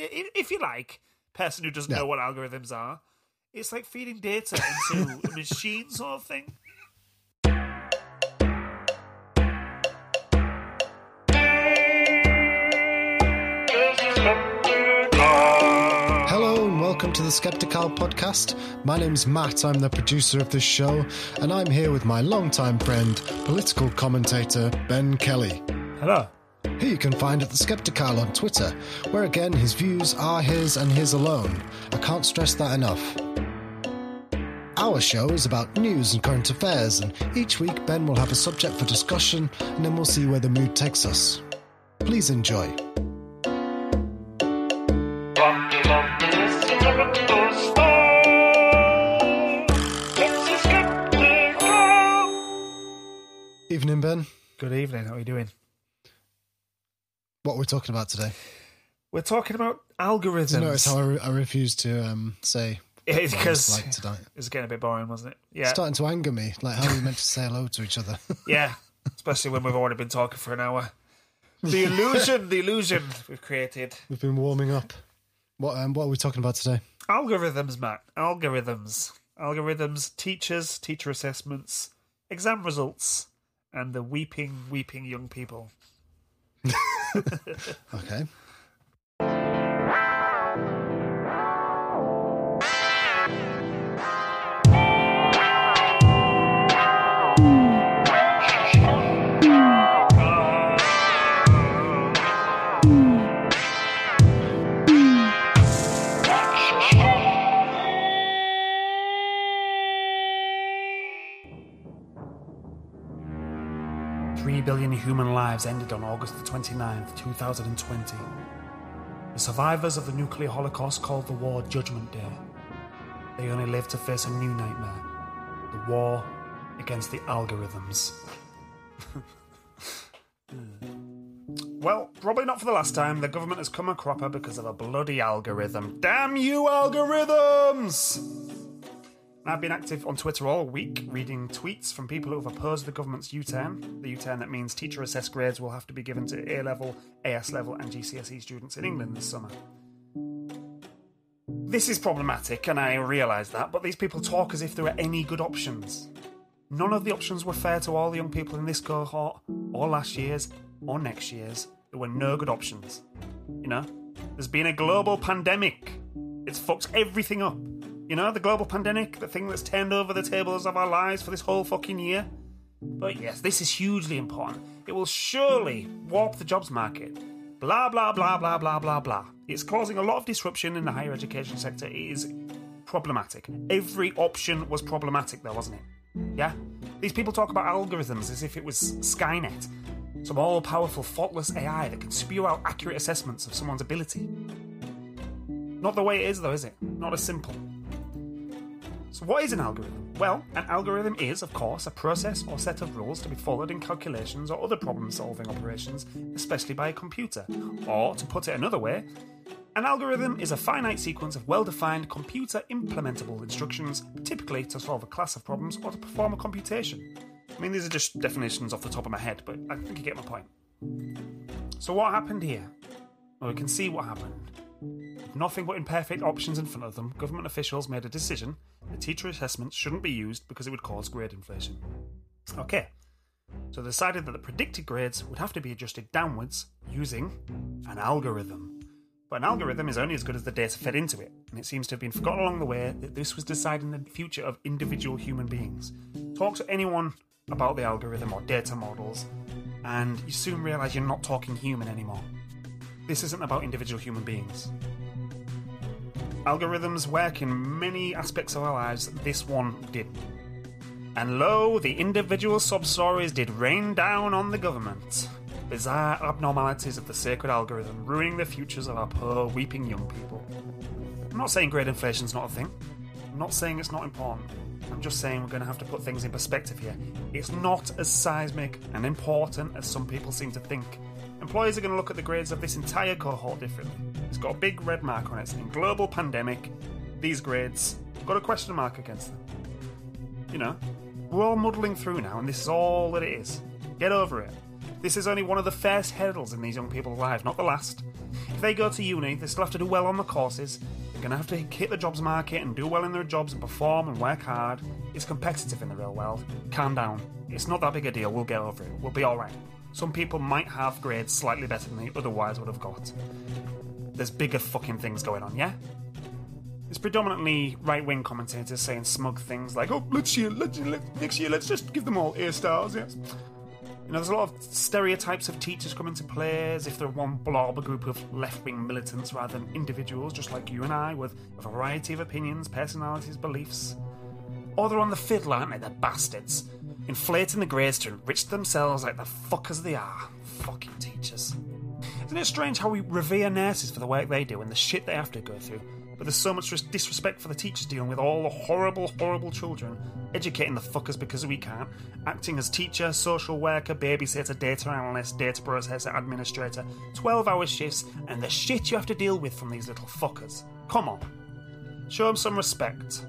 if you like, person who doesn't Yeah. know what algorithms are. It's like feeding data into a machine sort of thing. Hello and welcome to the Skeptical Podcast. My name's Mat, I'm the producer of this show, and I'm here with my longtime friend, political commentator Ben Kelly, Hello. Who you can find at the Skeptical on Twitter, where again his views are his and his alone. I can't stress that enough. Our show is about news and current affairs, and each week Ben will have a subject for discussion, and then we'll see where the mood takes us. Please enjoy. Evening, Ben. Good evening. How are you doing? What we're talking about today? We're talking about algorithms. You notice how I, re- I refuse to um, say it's it's because like tonight? it was getting a bit boring, wasn't it? Yeah, It's starting to anger me. Like, how are we meant to say hello to each other? yeah. Especially when we've already been talking for an hour. The illusion, the illusion we've created. We've been warming up. What um, What are we talking about today? Algorithms, Mat. Algorithms. Algorithms, teachers, teacher assessments, exam results, and the weeping, weeping young people. Okay. Billion human lives ended on August the 29th, 2020. The survivors of the nuclear holocaust called the war Judgment Day. They only lived to face a new nightmare the war against the algorithms. well, probably not for the last time. The government has come a cropper because of a bloody algorithm. Damn you, algorithms! I've been active on Twitter all week, reading tweets from people who have opposed the government's U turn. The U turn that means teacher assessed grades will have to be given to A level, AS level, and GCSE students in England this summer. This is problematic, and I realise that, but these people talk as if there are any good options. None of the options were fair to all the young people in this cohort, or last year's, or next year's. There were no good options. You know? There's been a global pandemic. It's fucked everything up. You know, the global pandemic, the thing that's turned over the tables of our lives for this whole fucking year. But yes, this is hugely important. It will surely warp the jobs market. Blah, blah, blah, blah, blah, blah, blah. It's causing a lot of disruption in the higher education sector. It is problematic. Every option was problematic, though, wasn't it? Yeah? These people talk about algorithms as if it was Skynet, some all powerful, faultless AI that can spew out accurate assessments of someone's ability. Not the way it is, though, is it? Not as simple. So, what is an algorithm? Well, an algorithm is, of course, a process or set of rules to be followed in calculations or other problem solving operations, especially by a computer. Or, to put it another way, an algorithm is a finite sequence of well defined computer implementable instructions, typically to solve a class of problems or to perform a computation. I mean, these are just definitions off the top of my head, but I think you get my point. So, what happened here? Well, we can see what happened. With nothing but imperfect options in front of them, government officials made a decision that teacher assessments shouldn't be used because it would cause grade inflation. Okay, so they decided that the predicted grades would have to be adjusted downwards using an algorithm. But an algorithm is only as good as the data fed into it, and it seems to have been forgotten along the way that this was deciding the future of individual human beings. Talk to anyone about the algorithm or data models, and you soon realise you're not talking human anymore. This isn't about individual human beings. Algorithms work in many aspects of our lives, this one didn't. And lo, the individual sub stories did rain down on the government. Bizarre abnormalities of the sacred algorithm ruining the futures of our poor, weeping young people. I'm not saying grade inflation's not a thing. I'm not saying it's not important. I'm just saying we're going to have to put things in perspective here. It's not as seismic and important as some people seem to think. Employers are going to look at the grades of this entire cohort differently. It's got a big red mark on it saying global pandemic. These grades got a question mark against them. You know, we're all muddling through now, and this is all that it is. Get over it. This is only one of the first hurdles in these young people's lives, not the last. If they go to uni, they still have to do well on the courses. They're going to have to hit the jobs market and do well in their jobs and perform and work hard. It's competitive in the real world. Calm down. It's not that big a deal. We'll get over it. We'll be alright. Some people might have grades slightly better than they otherwise would have got. There's bigger fucking things going on, yeah? It's predominantly right wing commentators saying smug things like, oh, let's year, let's, let, next year, let's just give them all A stars, yes. You know, there's a lot of stereotypes of teachers come into play as if they're one blob, a group of left wing militants rather than individuals just like you and I with a variety of opinions, personalities, beliefs. Or they're on the fiddle, aren't they? They're bastards. Inflating the grades to enrich themselves like the fuckers they are. Fucking teachers. Isn't it strange how we revere nurses for the work they do and the shit they have to go through? But there's so much disrespect for the teachers dealing with all the horrible, horrible children, educating the fuckers because we can't, acting as teacher, social worker, babysitter, data analyst, data processor, administrator, 12 hour shifts, and the shit you have to deal with from these little fuckers. Come on. Show them some respect.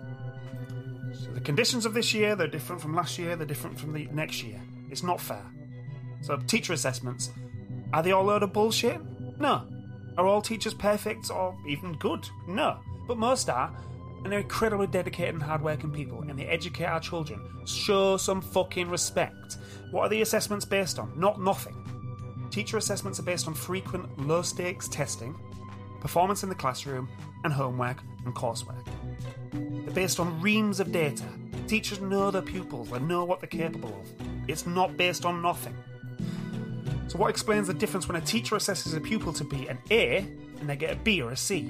The conditions of this year, they're different from last year, they're different from the next year. It's not fair. So, teacher assessments, are they all a load of bullshit? No. Are all teachers perfect or even good? No. But most are, and they're incredibly dedicated and hardworking people, and they educate our children. Show some fucking respect. What are the assessments based on? Not nothing. Teacher assessments are based on frequent low stakes testing, performance in the classroom, and homework and coursework. Based on reams of data. Teachers know their pupils, and know what they're capable of. It's not based on nothing. So, what explains the difference when a teacher assesses a pupil to be an A and they get a B or a C?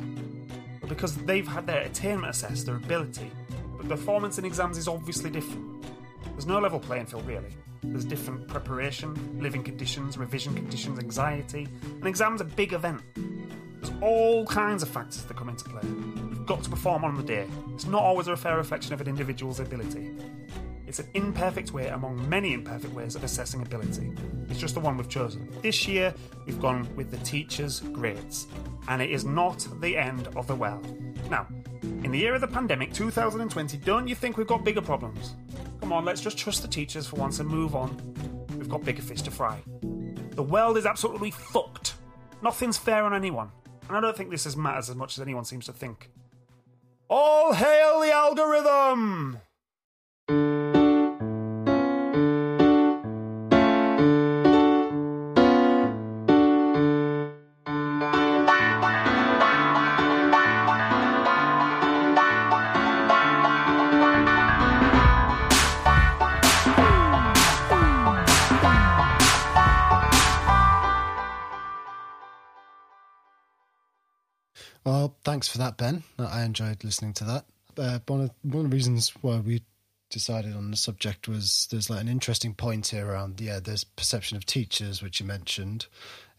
Well, because they've had their attainment assessed, their ability, but performance in exams is obviously different. There's no level playing field, really. There's different preparation, living conditions, revision conditions, anxiety. An exam's a big event. There's all kinds of factors that come into play. You've got to perform on the day. It's not always a fair reflection of an individual's ability. It's an imperfect way among many imperfect ways of assessing ability. It's just the one we've chosen. This year, we've gone with the teachers' grades, and it is not the end of the well. Now, in the year of the pandemic, 2020, don't you think we've got bigger problems? Come on, let's just trust the teachers for once and move on. We've got bigger fish to fry. The world is absolutely fucked. Nothing's fair on anyone. And I don't think this matters as much as anyone seems to think. All hail the algorithm! Well, thanks for that, Ben. I enjoyed listening to that. Uh, one of one of the reasons why we decided on the subject was there's like an interesting point here around yeah, there's perception of teachers, which you mentioned,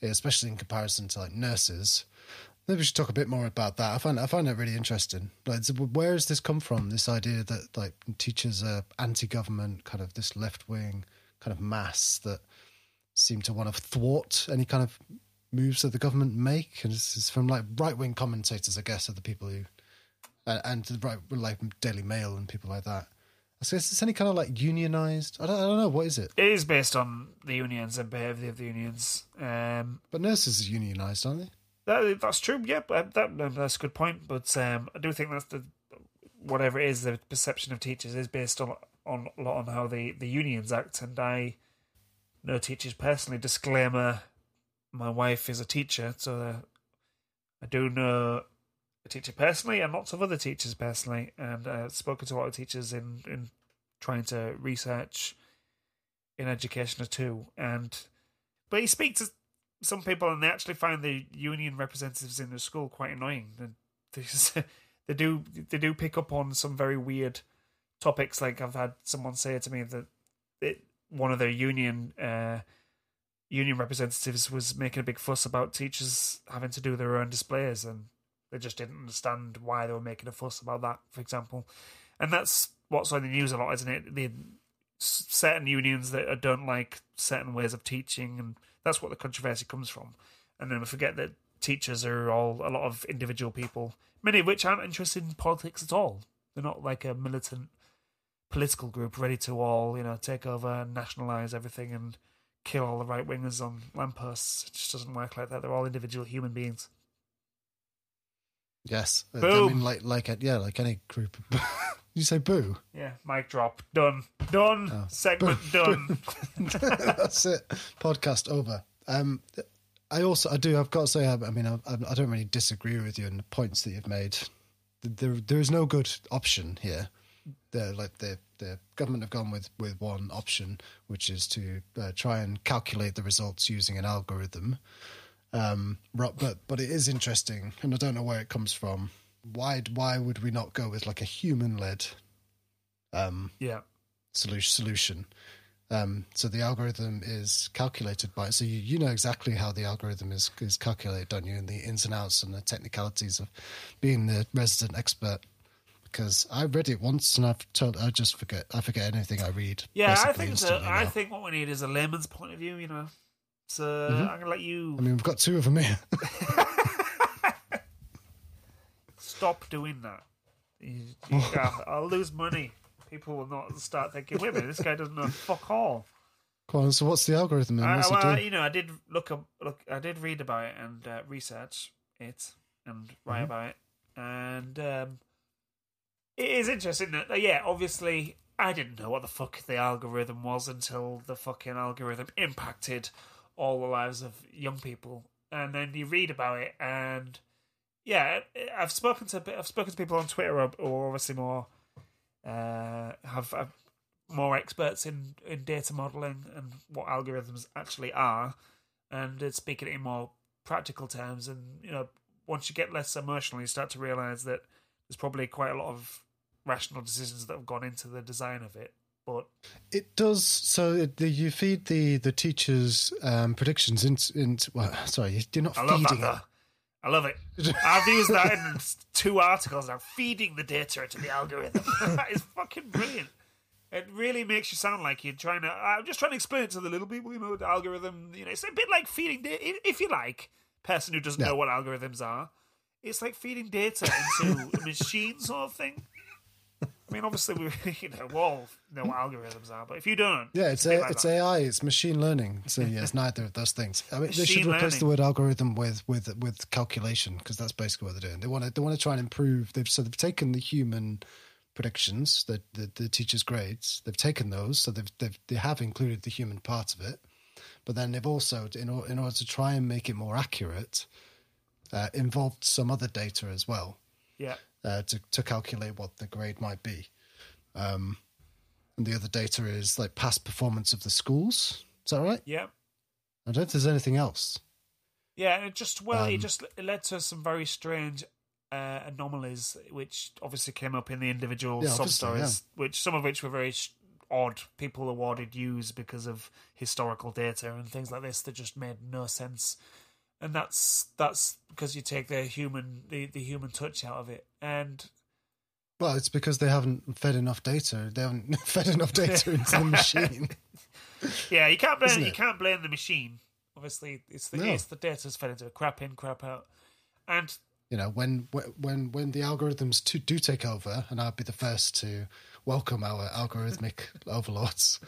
especially in comparison to like nurses. Maybe we should talk a bit more about that. I find I find that really interesting. Like, where has this come from? This idea that like teachers are anti-government, kind of this left-wing kind of mass that seem to want to thwart any kind of moves that the government make, and this is from like right wing commentators, I guess, are the people who, uh, and the right like Daily Mail and people like that. So is this any kind of like unionized? I don't, I don't know. What is it? It is based on the unions and behaviour of the unions. Um, but nurses are unionized, aren't they? That, that's true. Yeah, that, that's a good point. But um, I do think that's the whatever it is, the perception of teachers is based on on a lot on how the the unions act. And I know teachers personally. Disclaimer: my wife is a teacher, so I do know a teacher personally and lots of other teachers personally, and uh, spoken to a lot of teachers in in trying to research in education too. And but you speak to some people, and they actually find the union representatives in the school quite annoying. And they, just, they do they do pick up on some very weird topics. Like I've had someone say to me that it, one of their union. Uh, union representatives was making a big fuss about teachers having to do their own displays, and they just didn't understand why they were making a fuss about that, for example. And that's what's on the news a lot, isn't it? The certain unions that don't like certain ways of teaching, and that's what the controversy comes from. And then we forget that teachers are all a lot of individual people, many of which aren't interested in politics at all. They're not like a militant political group ready to all you know take over and nationalize everything and kill all the right wingers on lampposts. It just doesn't work like that. They're all individual human beings. Yes. I- I mean, like, like, a- yeah, like any group. you say boo. Yeah, mic drop. Done. Done. Oh. Segment done. That's it. Podcast over. Um, I also, I do, I've got to say, I, I mean, I, I don't really disagree with you in the points that you've made. There, there is no good option here. The like the the government have gone with with one option, which is to uh, try and calculate the results using an algorithm. Um, but but it is interesting, and I don't know where it comes from. Why why would we not go with like a human led um, yeah. solution solution. Um, so the algorithm is calculated by so you, you know exactly how the algorithm is is calculated, don't you? And the ins and outs and the technicalities of being the resident expert. Because I read it once and I've told I just forget I forget anything I read. Yeah, I think. I think what we need is a layman's point of view, you know. So Mm-hmm. I'm gonna let you I mean, we've got two of them here. stop doing that. You, you, I'll, I'll lose money. People will not start thinking, wait a minute, this guy doesn't know fuck all. Come on, so what's the algorithm? And I, what's well, it do? you know, I did look up, look, I did read about it and uh, research it and write Mm-hmm. about it, and um, it is interesting that, yeah, obviously, I didn't know what the fuck the algorithm was until the fucking algorithm impacted all the lives of young people, and then you read about it, and yeah, I've spoken to I've spoken to people on Twitter or, obviously more uh, have, have more experts in, in data modeling and what algorithms actually are, and it's speaking in more practical terms. And you know, once you get less emotional, you start to realize that there's probably quite a lot of rational decisions that have gone into the design of it. But It does. So it, the, you feed the the teachers' um, predictions into. into well, sorry, you're not I that. feeding it. I love it. I've used that in two articles now, feeding the data into the algorithm. that is fucking brilliant. It really makes you sound like you're trying to. I'm just trying to explain it to the little people. You know, the algorithm. You know, it's a bit like feeding data. If you like, person who doesn't know what algorithms are, it's like feeding data into a machine sort of thing. I mean, obviously, we you know we all know what algorithms are, but if you don't, Yeah, it's a like it's that. AI, it's machine learning. So yeah, it's neither of those things. I mean, they should Machine replace the word algorithm with with with calculation because that's basically what they're doing. They want to they want to try and improve. They've so they've taken the human predictions, the the, the teachers' grades. They've taken those, so they've, they've they have included the human part of it. But then they've also, in order, in order to try and make it more accurate, uh, involved some other data as well yeah. Uh, to to calculate what the grade might be. Um, and the other data is like past performance of the schools. Is that right? Yeah. I don't think there's anything else. Yeah, and it just well, it Um, just it led to some very strange uh, anomalies, which obviously came up in the individual Yeah, sub stories, which some of which were very odd. People awarded U's because of historical data and things like this that just made no sense. And that's that's because you take the human the, the human touch out of it, and Well, it's because they haven't fed enough data. They haven't fed enough data into the machine. yeah, you can't blame Isn't you it? can't blame the machine. Obviously, it's the No. it's the data's fed into it, crap in, crap out, and You know, when when when the algorithms to, do take over, and I'd be the first to welcome our algorithmic overlords.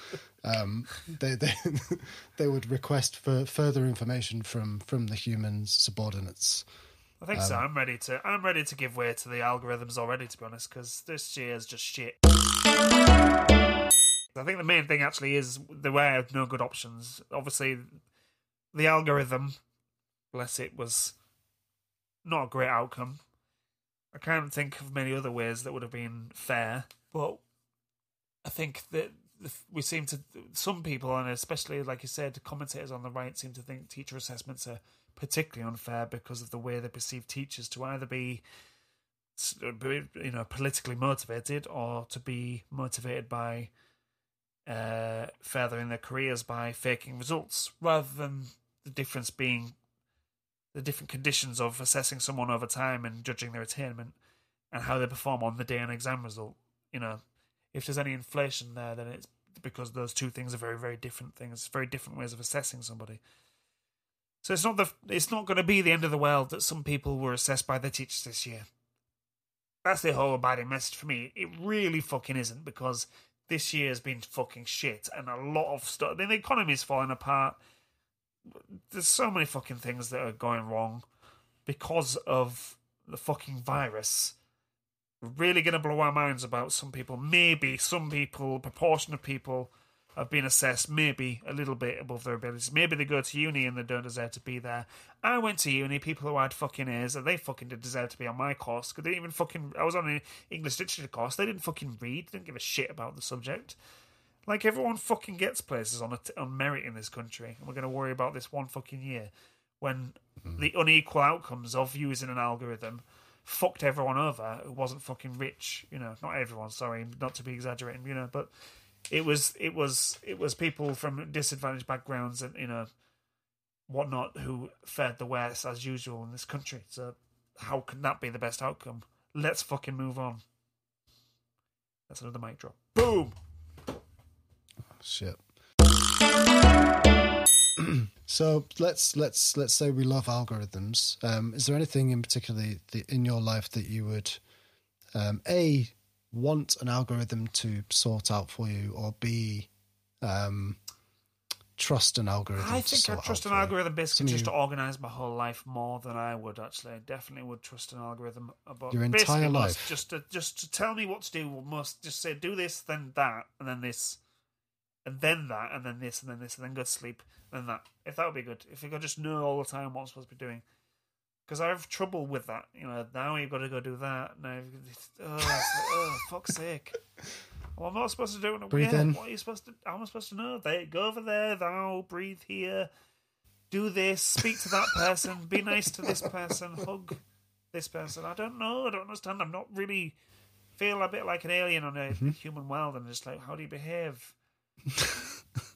Um, they they they would request for further information from from the human subordinates. I think Um, so. I'm ready to. I'm ready to give way to the algorithms already. To be honest, because this year is just shit. I think the main thing actually is the way of no good options. Obviously, the algorithm, bless it, was not a great outcome. I can't think of many other ways that would have been fair, but I think that we seem to some people, and especially like you said, commentators on the right seem to think teacher assessments are particularly unfair because of the way they perceive teachers to either be you know politically motivated or to be motivated by uh, furthering their careers by faking results rather than the difference being the different conditions of assessing someone over time and judging their attainment and how they perform on the day an exam result you know if there's any inflation there then it's because those two things are very very different things very different ways of assessing somebody so it's not the it's not going to be the end of the world that some people were assessed by their teachers this year. That's the whole abiding message for me. It really fucking isn't because this year has been fucking shit, and a lot of stuff. I mean, the economy's falling apart. There's so many fucking things that are going wrong because of the fucking virus. We're Really going to blow our minds about some people. Maybe some people, proportion of people, have been assessed maybe a little bit above their abilities. Maybe they go to uni and they don't deserve to be there. I went to uni, people who had fucking A's, and they fucking did deserve to be on my course because they didn't even fucking. I was on an English literature course. They didn't fucking read. They Didn't give a shit about the subject. Like everyone fucking gets places on a, on merit in this country, and we're going to worry about this one fucking year when mm-hmm. the unequal outcomes of using an algorithm fucked everyone over who wasn't fucking rich. You know, not everyone. Sorry, not to be exaggerating. You know, but it was it was it was people from disadvantaged backgrounds and you know whatnot who fared the worst as usual in this country. So how can that be the best outcome? Let's fucking move on. That's another mic drop. Boom. Shit. so let's let's let's say we love algorithms. Um, is there anything in particular that in your life that you would um, a want an algorithm to sort out for you, or b um, trust an algorithm? I think I trust an algorithm basically Something just to organise my whole life more than I would actually. I definitely would trust an algorithm about Your basically entire life? Just to just to tell me what to do. Must just say do this, then that, and then this, and then that, and then this, and then this, and then go to sleep, and then that. If that would be good. If you could just know all the time what I'm supposed to be doing. Because I have trouble with that. You know, now you've got to go do that. Now, you've got this- oh, oh fuck's sake. Well, I'm not supposed to do it. Breathe yeah, in. What are you supposed to? How am I supposed to know? They go over there. Thou breathe here. Do this. Speak to that person. be nice to this person. Hug this person. I don't know. I don't understand. I'm not really feel a bit like an alien on a Mm-hmm. human world, and just like, how do you behave?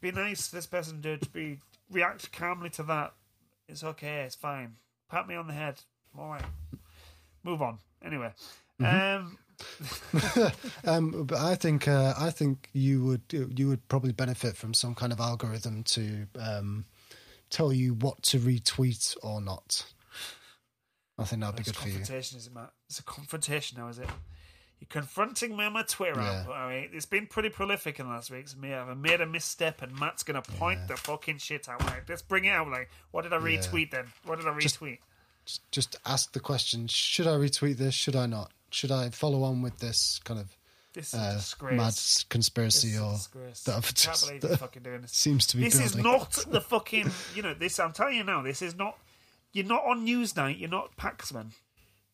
Be nice to this person. Do be react calmly to that. It's okay. It's fine. Pat me on the head. I'm all right. Move on. Anyway. Mm-hmm. Um, Um, but I think uh, I think you would you would probably benefit from some kind of algorithm to um, tell you what to retweet or not. I think that'd be good for you. confrontation, is it, Mat? It's a confrontation now, is it? You're confronting me on my Twitter Yeah. all right? It's been pretty prolific in the last weeks. Me, I've made a misstep, and Mat's going to point the fucking shit out. Like, let's bring it out. Like, what did I Yeah. retweet then? What did I retweet? Just- Just ask the question: Should I retweet this? Should I not? Should I follow on with this kind of This uh, mad conspiracy or that I've I just- you're fucking doing this. seems to be This is not the fucking. You know, this. I'm telling you now. This is not. You're not on Newsnight. You're not Paxman.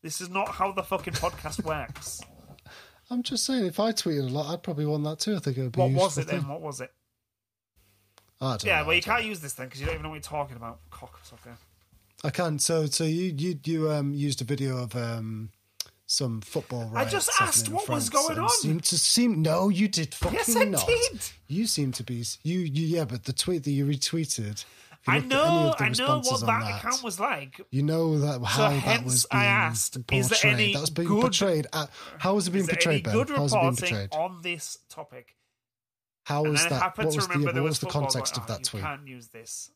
This is not how the fucking podcast works. I'm just saying, if I tweeted a lot, I'd probably want that too. I think it would be. What was it then? What was it? I don't Yeah, know, well, you can't use this then because you don't even know what you're talking about. Cocksucker. I can. So, so you you you um used a video of um some football. I just asked what was France going and on. Seemed to seem no, you did fucking Yes, I not. did. You seem to be you you yeah, but the tweet that you retweeted. You I looked at any know, I know what on that, account was like. You know that how that hence was I asked, portrayed. is there any that was being good- portrayed. At, how was it being Is there any portrayed, Ben? good How was it being reporting portrayed? on this topic? How was I that? What to was the, what was was the context but, of that you tweet? can't use this.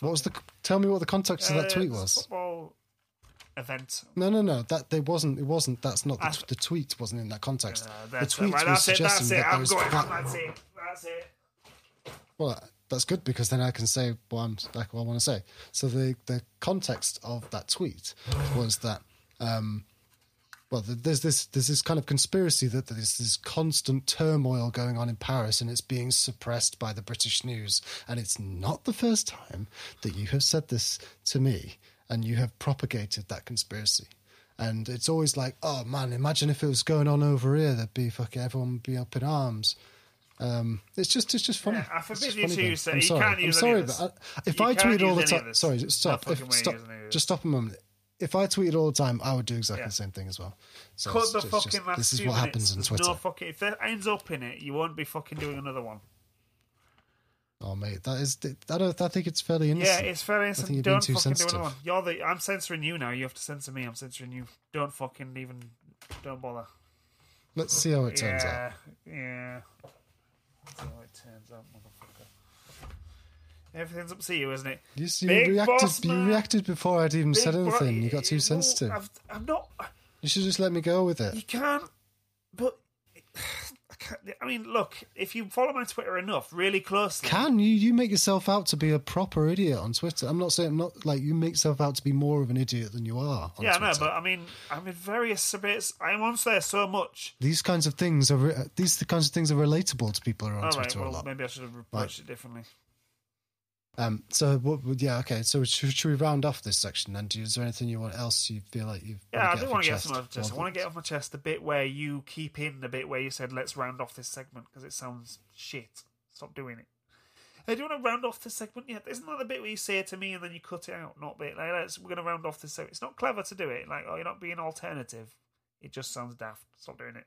What was the? Tell me what the context of that Uh, tweet was. Football event. No, no, no. That there wasn't. It wasn't. That's not the, I- t- the tweet. Wasn't in that context. Uh, the tweet Right, was that's it. suggesting That's it. that there I'm was. going. flat- That's it. That's it. Well, that's good because then I can say what I'm like what I want to say. So the the context of that tweet was that. Um, well, there's this there's this kind of conspiracy that there's this constant turmoil going on in Paris, and it's being suppressed by the British news. And it's not the first time that you have said this to me, and you have propagated that conspiracy. And it's always like, oh man, imagine if it was going on over here, there'd be fucking everyone would be up in arms. Um, it's just it's just funny. Yeah, I forbid you to use it. I'm You sorry. can't I'm sorry, but. I, if You I tweet all the time, sorry, No stop. fucking If, stop. using any of this. Just stop a moment. If I tweeted all the time, I would do exactly Yeah. the same thing as well. So Cut the just- fucking just- last this is what minutes. happens on Twitter. No fucking, if that ends up in it, you won't be fucking doing another one. Oh mate, that is. I don't. I think it's fairly Yeah, innocent. it's very I innocent. you're Don't fucking do sensitive. another one. You're the. I'm censoring you now. You have to censor me. I'm censoring you. Don't fucking even. Don't bother. Let's see how it turns out. yeah, yeah. Let's see how it turns out, motherfucker. Everything's up to you, isn't it? You, you Big reacted. boss You man. reacted before I'd even said Big bro- anything. You got too sensitive. I've, I'm not. You should just let me go with it. You can't. But I mean, look, if you follow my Twitter enough, really closely, Can you you make yourself out to be a proper idiot on Twitter? I'm not saying I'm not like you make yourself out to be more of an idiot than you are. On yeah, I Twitter. know, but I mean, I'm in various bits. I'm on there so much. these kinds of things are re- uh, these the kinds of things are relatable to people who are on All right, Twitter a well, lot. maybe I should have approached it differently. Um, so what, yeah, okay. So should, should we round off this section? And is there anything you want else you feel like you? Yeah, I do want to get some off my chest. I want to get off my chest the bit where you keep in the bit where you said, let's round off this segment because it sounds shit. Stop doing it. Hey, do you want to round off this segment? Yeah, isn't that the bit where you say it to me and then you cut it out? Not bit like let's we're going to round off this segment. It's not clever to do it. Like, oh, you're not being alternative. It just sounds daft. Stop doing it.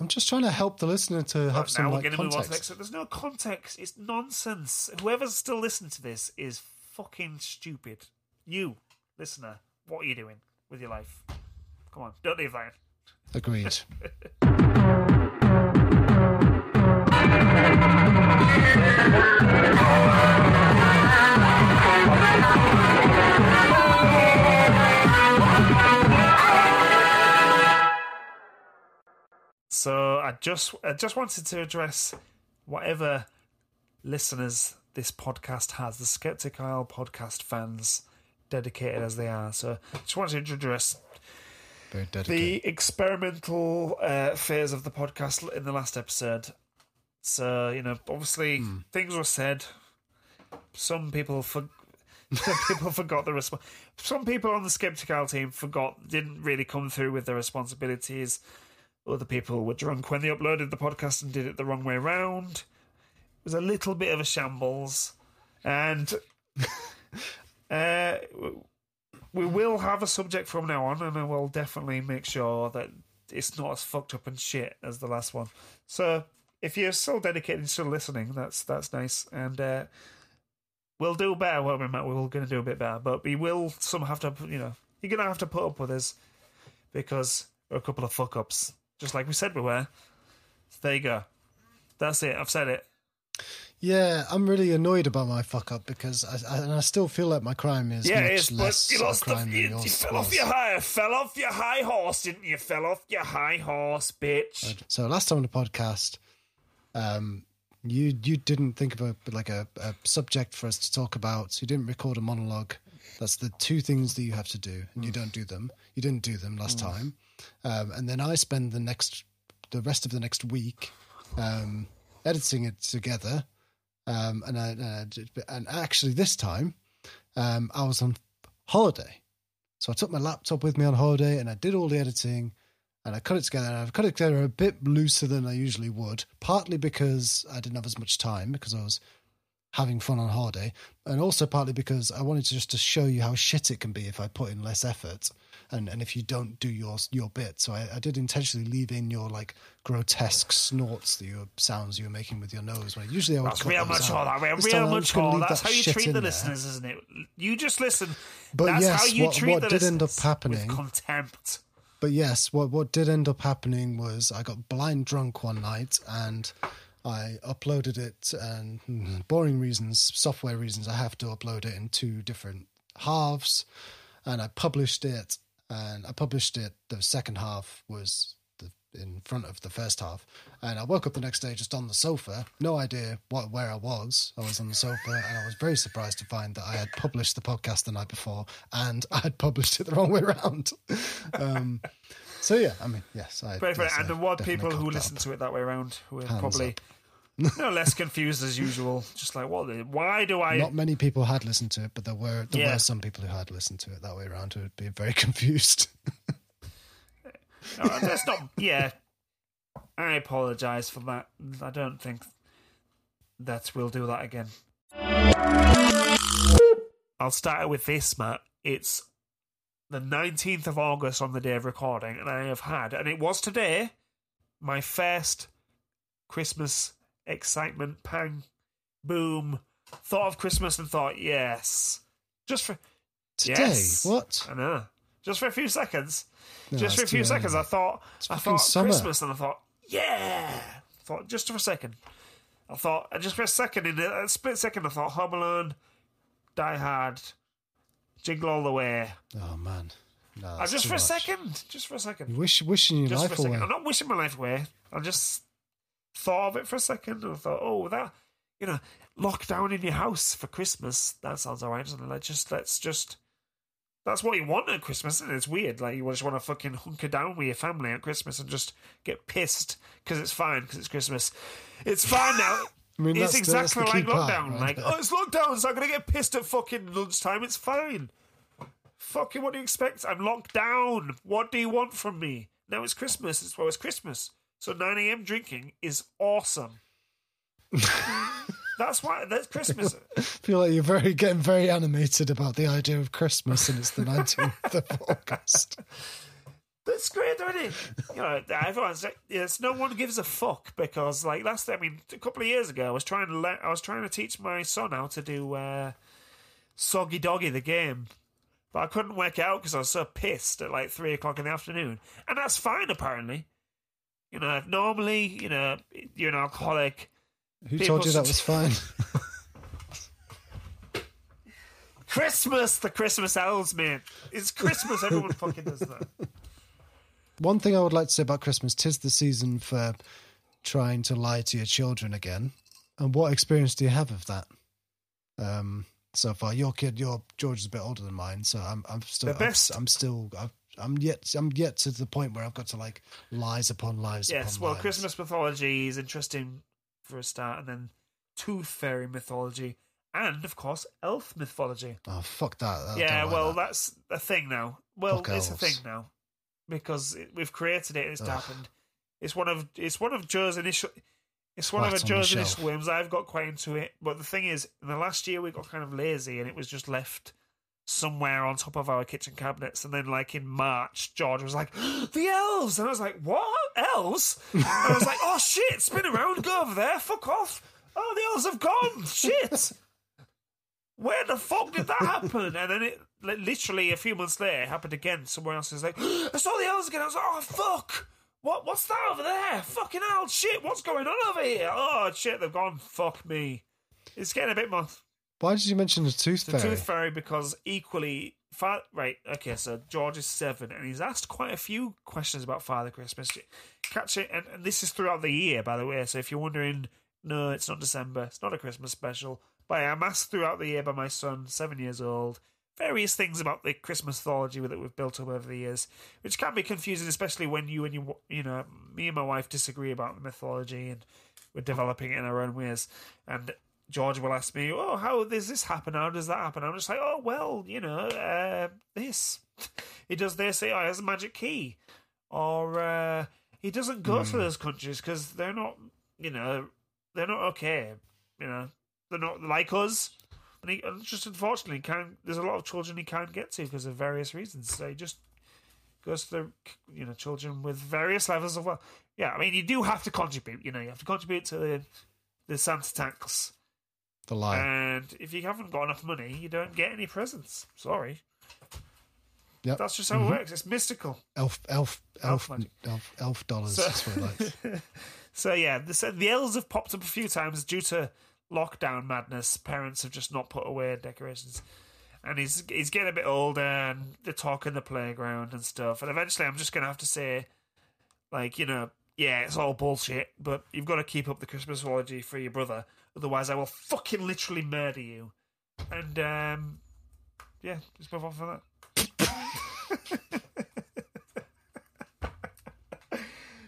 I'm just trying to help the listener to have Right, some now we're like going to move on to the context. next. So there's no context. It's nonsense. Whoever's still listening to this is fucking stupid. You, listener, what are you doing with your life? Come on, don't leave that in. Agreed. So I just I just wanted to address whatever listeners this podcast has, the Skeptic Isle podcast fans, dedicated as they are. So I just wanted to address the experimental uh, phase of the podcast in the last episode. So you know, obviously things were said. Some people for some people forgot the response. Some people on the skeptical team forgot, didn't really come through with their responsibilities. Other people were drunk when they uploaded the podcast and did it the wrong way round. It was a little bit of a shambles, and uh, we will have a subject from now on, and I will definitely make sure that it's not as fucked up and shit as the last one. So if you're still dedicated and still listening, that's that's nice, and uh, we'll do better. Well, we might, we're going to do a bit better, but we will some have to, you know, you're going to have to put up with us because we're a couple of fuck ups, just like we said we were. So there you go. That's it. I've said it. Yeah, I'm really annoyed about my fuck up because I, I, and I still feel like my crime is Yeah, much it is, less you lost the, crime than you, you fell off your high, fell off your high horse, didn't you? Fell off your high horse, bitch. So last time on the podcast, um, you you didn't think of a like a, a subject for us to talk about. You didn't record a monologue. That's the two things that you have to do, and you don't do them. You didn't do them last time, um, and then I spend the next the rest of the next week um, editing it together. Um, and I, and I and actually this time um, I was on holiday, so I took my laptop with me on holiday, and I did all the editing and I cut it together. And I've cut it together a bit looser than I usually would, partly because I didn't have as much time because I was having fun on holiday, and also partly because I wanted to just to show you how shit it can be if I put in less effort and and if you don't do your your bit. So I, I did intentionally leave in your like grotesque snorts that your sounds you were making with your nose. When usually I would That's real much all that way. Real much all. That's that how you treat the there. listeners, isn't it? You just listen. But That's yes, how you what- treat what the did end up happening- with contempt. But yes, what what did end up happening was I got blind drunk one night and I uploaded it and boring reasons, software reasons, I have to upload it in two different halves and I published it and I published it the second half was the, in front of the first half and I woke up the next day just on the sofa, no idea what where I was. I was on the sofa and I was very surprised to find that I had published the podcast the night before and I had published it the wrong way around. Um, so yeah, I mean, yes, I. But, yes, and there were people who listen to it that way around who are Hands probably no less confused as usual. Just like, what? Why do I? Not many people had listened to it, but there were there Yeah. were some people who had listened to it that way around who would be very confused. No, that's not. Yeah, I apologise for that. I don't think that we'll do that again. I'll start with this, Matt. It's the 19th of August on the day of recording, and I have had, and it was today, my first Christmas excitement pang, boom. Thought of Christmas and thought, yes. Just for. Today, Yes. what? I know. Just for a few seconds. No, just for a few seconds, I early. thought I thought summer. Christmas, and I thought, yeah. I thought just for a second, I thought and just for a second, in a, a split second, I thought Home Alone, Die Hard, Jingle All the Way, Oh man, No, Uh, just for a second. Just for a second. You wish wishing your just life for a away. I'm not wishing my life away. I just thought of it for a second and I thought, oh, that you know, locked down in your house for Christmas. That sounds alright, doesn't it? Like just let's just. That's what you want at Christmas, and it? it's weird. Like you just want to fucking hunker down with your family at Christmas and just get pissed because it's fine because it's Christmas. It's fine now. I mean, it's that's the- that's exactly like key part, lockdown. right? Like, oh, it's lockdown, so I'm gonna get pissed at fucking lunchtime. It's fine. Fucking, what do you expect? I'm locked down. What do you want from me? Now it's Christmas. It's well, it's Christmas. So 9 a.m. drinking is awesome. that's why. That's Christmas. I feel like you're very getting very animated about the idea of Christmas, and it's the 19th of August. That's great, it? You know, everyone's like yes, no one gives a fuck because, like, last I mean, a couple of years ago, I was trying to let, I was trying to teach my son how to do uh, Soggy Doggy the game, but I couldn't work out because I was so pissed at like three o'clock in the afternoon, and that's fine apparently. You know, if normally, you know, you're an alcoholic. Who People told you that was fine? Christmas, the Christmas elves, man. It's Christmas. Everyone fucking does that. One thing I would like to say about Christmas: tis the season for trying to lie to your children again. And what experience do you have of that? Um, so far, your kid, your George is a bit older than mine, so I'm, I'm still, The I'm, best- I'm still, I'm, I'm yet, I'm yet to the point where I've got to like lies upon lies. Yes, upon well, lies. Christmas mythology is interesting for a start, and then tooth fairy mythology, and of course, elf mythology. Oh fuck that! I yeah, like well, that. that's a thing now. Well, Fuck it's a thing now because it, we've created it. and It's Ugh. happened. It's one of it's one of Joe's initial. It's one of on Joe's shelf. initial whims. I've got quite into it, but the thing is, in the last year we got kind of lazy, and it was just left somewhere on top of our kitchen cabinets. And then, like in March, George was like, "The elves," and I was like, "What elves?" and I was like, "Oh shit, spin around, go over there, fuck off." Oh, the elves have gone. Shit. Where the fuck did that happen? And then it literally a few months later it happened again. Somewhere else was like, I saw the elves again. I was like, oh fuck. What what's that over there? Fucking hell, shit, what's going on over here? Oh shit, they've gone. Fuck me. It's getting a bit more Why did you mention the tooth the fairy? The tooth Fairy because equally, fa- right? Okay, so George is seven, and he's asked quite a few questions about Father Christmas. Catch it, and, and this is throughout the year, by the way. So if you're wondering, no, it's not December. It's not a Christmas special. But I'm asked throughout the year by my son, seven years old, various things about the Christmas mythology that we've built up over the years, which can be confusing, especially when you and you, you know, me and my wife disagree about the mythology, and we're developing it in our own ways. And George will ask me, "Oh, how does this happen? How does that happen?" I'm just like, "Oh, well, you know, uh, this. he does this. Oh, he has a magic key, or uh, he doesn't go to those countries because they're not, you know, they're not okay. You know, they're not like us." And he and just unfortunately can't. There's a lot of children he can't get to because of various reasons. So he just goes to the you know children with various levels of well. Yeah, I mean you do have to contribute. You know, you have to contribute to the the Santa tax. the lie. And if you haven't got enough money, you don't get any presents. Sorry. Yep. That's just how it mm-hmm. works. It's mystical. elf, elf, elf, Elf elf, elf dollars. So- That's what it likes. So yeah, the, the elves have popped up a few times due to lockdown madness. Parents have just not put away decorations, and he's he's getting a bit older, and they talk in the playground and stuff. And eventually, I'm just gonna have to say, like you know, yeah, it's all bullshit, but you've got to keep up the Christmas mythology for your brother, otherwise, I will fucking literally murder you. And um, yeah, just move on from that.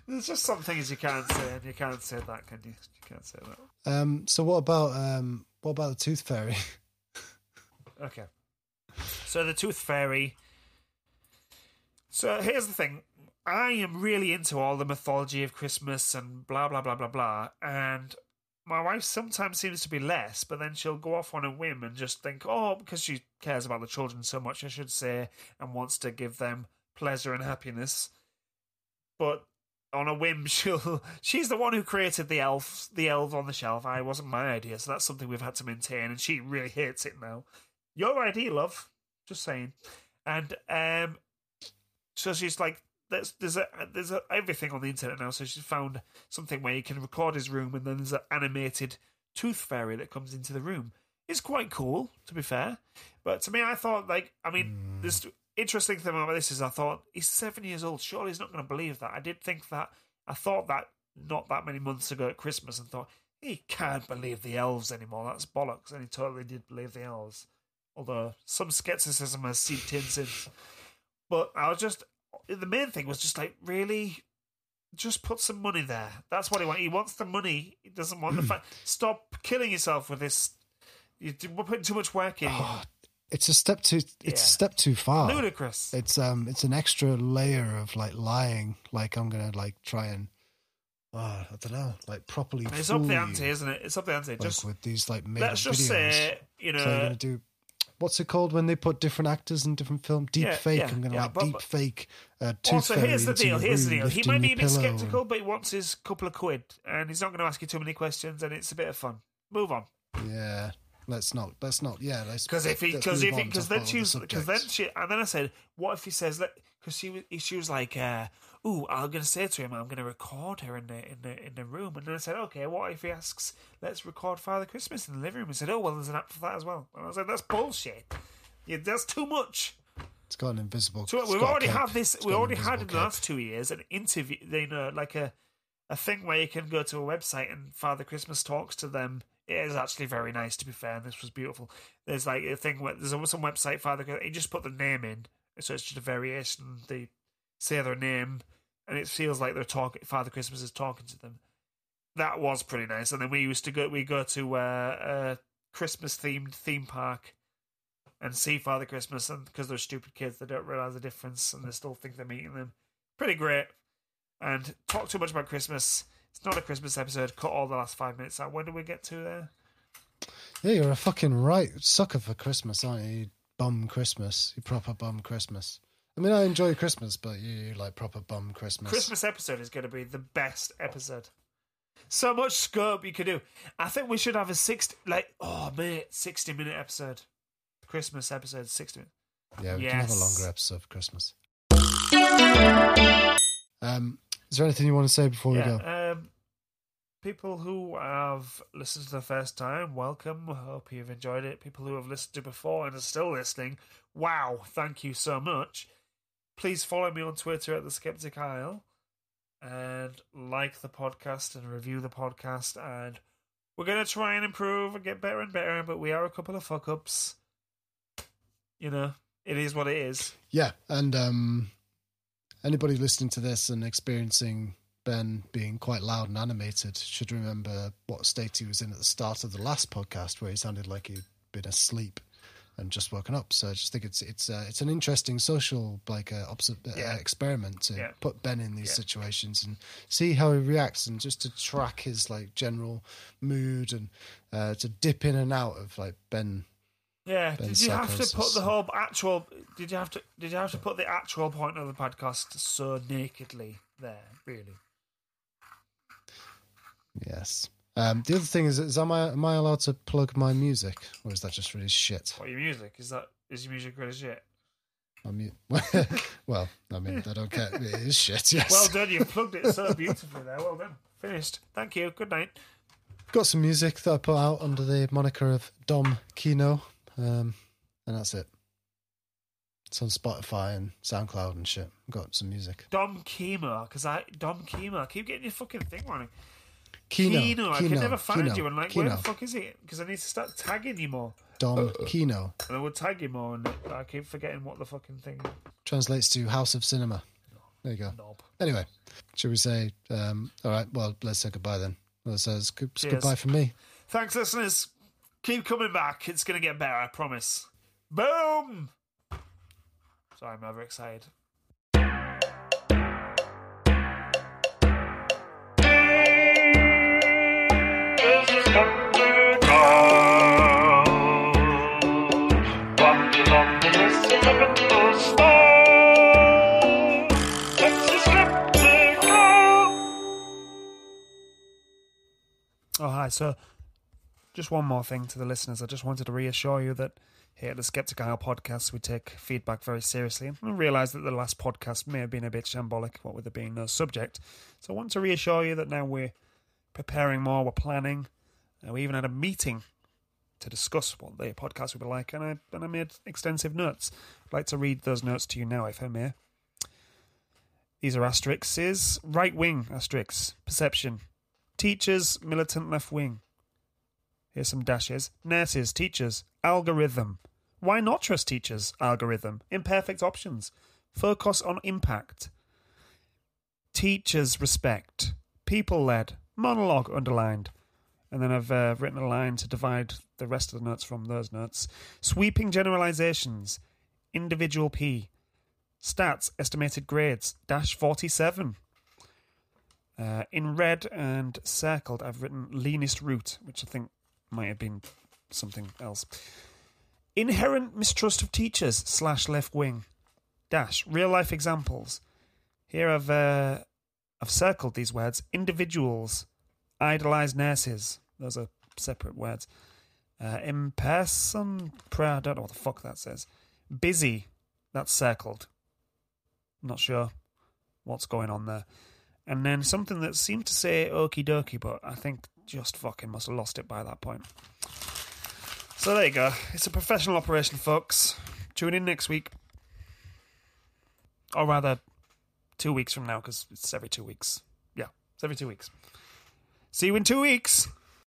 There's just some things you can't say, and you can't say that, can you? You can't say that. Um, so what about um, what about the tooth fairy? Okay. So the Tooth Fairy. So here's the thing. I am really into all the mythology of Christmas and blah blah blah blah blah. And my wife sometimes seems to be less, but then she'll go off on a whim and just think, oh, because she cares about the children so much, I should say, and wants to give them pleasure and happiness. But on a whim, she'll she's the one who created the elf, the elf on the shelf. I wasn't my idea, so that's something we've had to maintain, and she really hates it now. Your idea, love. Just saying. And um, so she's like, there's there's a there's a, everything on the internet now. So she's found something where you can record his room, and then there's an animated tooth fairy that comes into the room. It's quite cool, to be fair. But to me, I thought like, I mean, there's interesting thing about this is I thought he's seven years old. Surely he's not going to believe that. I did think that. I thought that not that many months ago at Christmas and thought he can't believe the elves anymore. That's bollocks. And he totally did believe the elves. Although some skepticism has seeped in since. But I was just the main thing was just like really just put some money there. That's what he wants. He wants the money. He doesn't want the fact. Stop killing yourself with this. You're putting too much work in. Oh, it's a step too. It's Yeah. a step too far. Ludicrous. It's um, it's an extra layer of like lying. Like I'm gonna like try and, oh, I don't know, like properly. It's up the ante, isn't it? It's up the ante. Like Just with these like let's just videos. say, you so know, gonna do. What's it called when they put different actors in different films? Deep Yeah, fake. yeah, I'm gonna like but- deep fake. Uh, tooth Also, here's the deal. Here's the deal. He might be a bit skeptical, but he wants his couple of quid, and he's not going to ask you too many questions, and it's a bit of fun. Move on, Yeah, let's not. Let's not. Yeah, let's. because if he, because if he, because then she was, because then she, and then I said, what if he says, that because she was, she was like, uh, "Ooh, I'm going to say to him, I'm going to record her in the in the in the room," and then I said, "Okay, what if he asks, let's record Father Christmas in the living room?" and said, "Oh, well, there's an app for that as well," and I was like, "That's bullshit. Yeah, that's too much." It's got an invisible. So we've already had this. We already had in the last two years an interview. You know, like a a thing where you can go to a website and Father Christmas talks to them. It is actually very nice, to be fair. And this was beautiful. There's like a thing where there's some website Father. He just put the name in, so it's just a variation. They say their name, and it feels like they're talking. Father Christmas is talking to them. That was pretty nice. And then we used to go. We go to uh, a Christmas themed theme park and see Father Christmas, and because they're stupid kids, they don't realize the difference, and they still think they're meeting them. Pretty great. And talk too much about Christmas. It's not a Christmas episode. Cut all the last five minutes out. When do we get to there? Yeah, you're a fucking right sucker for Christmas, aren't you? Bum Christmas. You proper bum Christmas. I mean, I enjoy Christmas, but you, you like proper bum Christmas. Christmas episode is going to be the best episode. So much scope you could do. I think we should have a sixty, like, oh mate, sixty minute episode. Christmas episode, sixty. minutes. Yeah, we can have a Yes. longer episode for Christmas. Um, is there anything you want to say before we go? Um, people who have listened to the first time, welcome. Hope you've enjoyed it. People who have listened to before and are still listening, wow, thank you so much. Please follow me on Twitter at the Skeptic Isle and like the podcast and review the podcast. And we're gonna try and improve and get better and better, but we are a couple of fuck ups. You know, it is what it is. Yeah, and um, anybody listening to this and experiencing Ben being quite loud and animated should remember what state he was in at the start of the last podcast, where he sounded like he'd been asleep and just woken up. So I just think it's it's uh, it's an interesting social like uh, obs- uh, experiment to Yeah. put Ben in these Yeah. situations and see how he reacts, and just to track his like general mood and uh, to dip in and out of like Ben. Yeah. Ben did you have to put the whole actual? Did you have to? Did you have to put the actual point of the podcast so nakedly there? Really? Yes. Um, the other thing is, is am I am I allowed to plug my music, or is that just really shit? What your music is that? Is your music as shit? I mean, well, I mean, I don't care. It is shit. Yes. Well done. You plugged it so beautifully there. Well done. Finished. Thank you. Good night. got some music that I put out under the moniker of Dom Kino, um, and that's it. It's on Spotify and SoundCloud and shit. Got some music. Dom Kimo, because I Dom Kimo. I keep getting your fucking thing wrong. Kino, Kino. I can never find Kino, you. And like, Kino. where the fuck is it? Because I need to start tagging you more. Dom Kino And I would tag you more, and I keep forgetting what the fucking thing. translates to House of Cinema. There you go. Knob. Anyway, should we say? Um, all right. Well, let's say goodbye then. Well, so it's, good, it's goodbye from me. Thanks, listeners. Keep coming back. It's going to get better, I promise. Boom! Sorry, I'm overexcited. Oh, hi. So, just one more thing to the listeners. I just wanted to reassure you that here at the Skeptic Isle podcast, we take feedback very seriously. And I realise that the last podcast may have been a bit shambolic, what with there being no subject. So I want to reassure you that now we're preparing more, we're planning. Uh, we even had a meeting to discuss what the podcast would be like, and I and I made extensive notes. I'd like to read those notes to you now, if I may. These are asterisks. Right wing asterisks. Perception. Teachers, militant left wing. Here's some dashes. Nurses, teachers, algorithm. Why not trust teachers? Algorithm. Imperfect options. Focus on impact. Teachers respect. People led. Monologue underlined. And then I've uh, written a line to divide the rest of the notes from those notes. Sweeping generalizations. Individual P. Stats, estimated grades, dash 47. Uh, in red and circled, I've written leanest route, which I think might have been something else. Inherent mistrust of teachers slash left wing. Dash real life examples. Here I've uh, I've circled these words. Individuals, idolize nurses. Those are separate words. Uh, in person, prayer. I don't know what the fuck that says. Busy. That's circled. I'm Not sure what's going on there. And then something that seemed to say okie dokie, but I think just fucking must have lost it by that point. So there you go. It's a professional operation, folks. Tune in next week. Or rather, two weeks from now, because it's every two weeks. Yeah, it's every two weeks. See you in two weeks.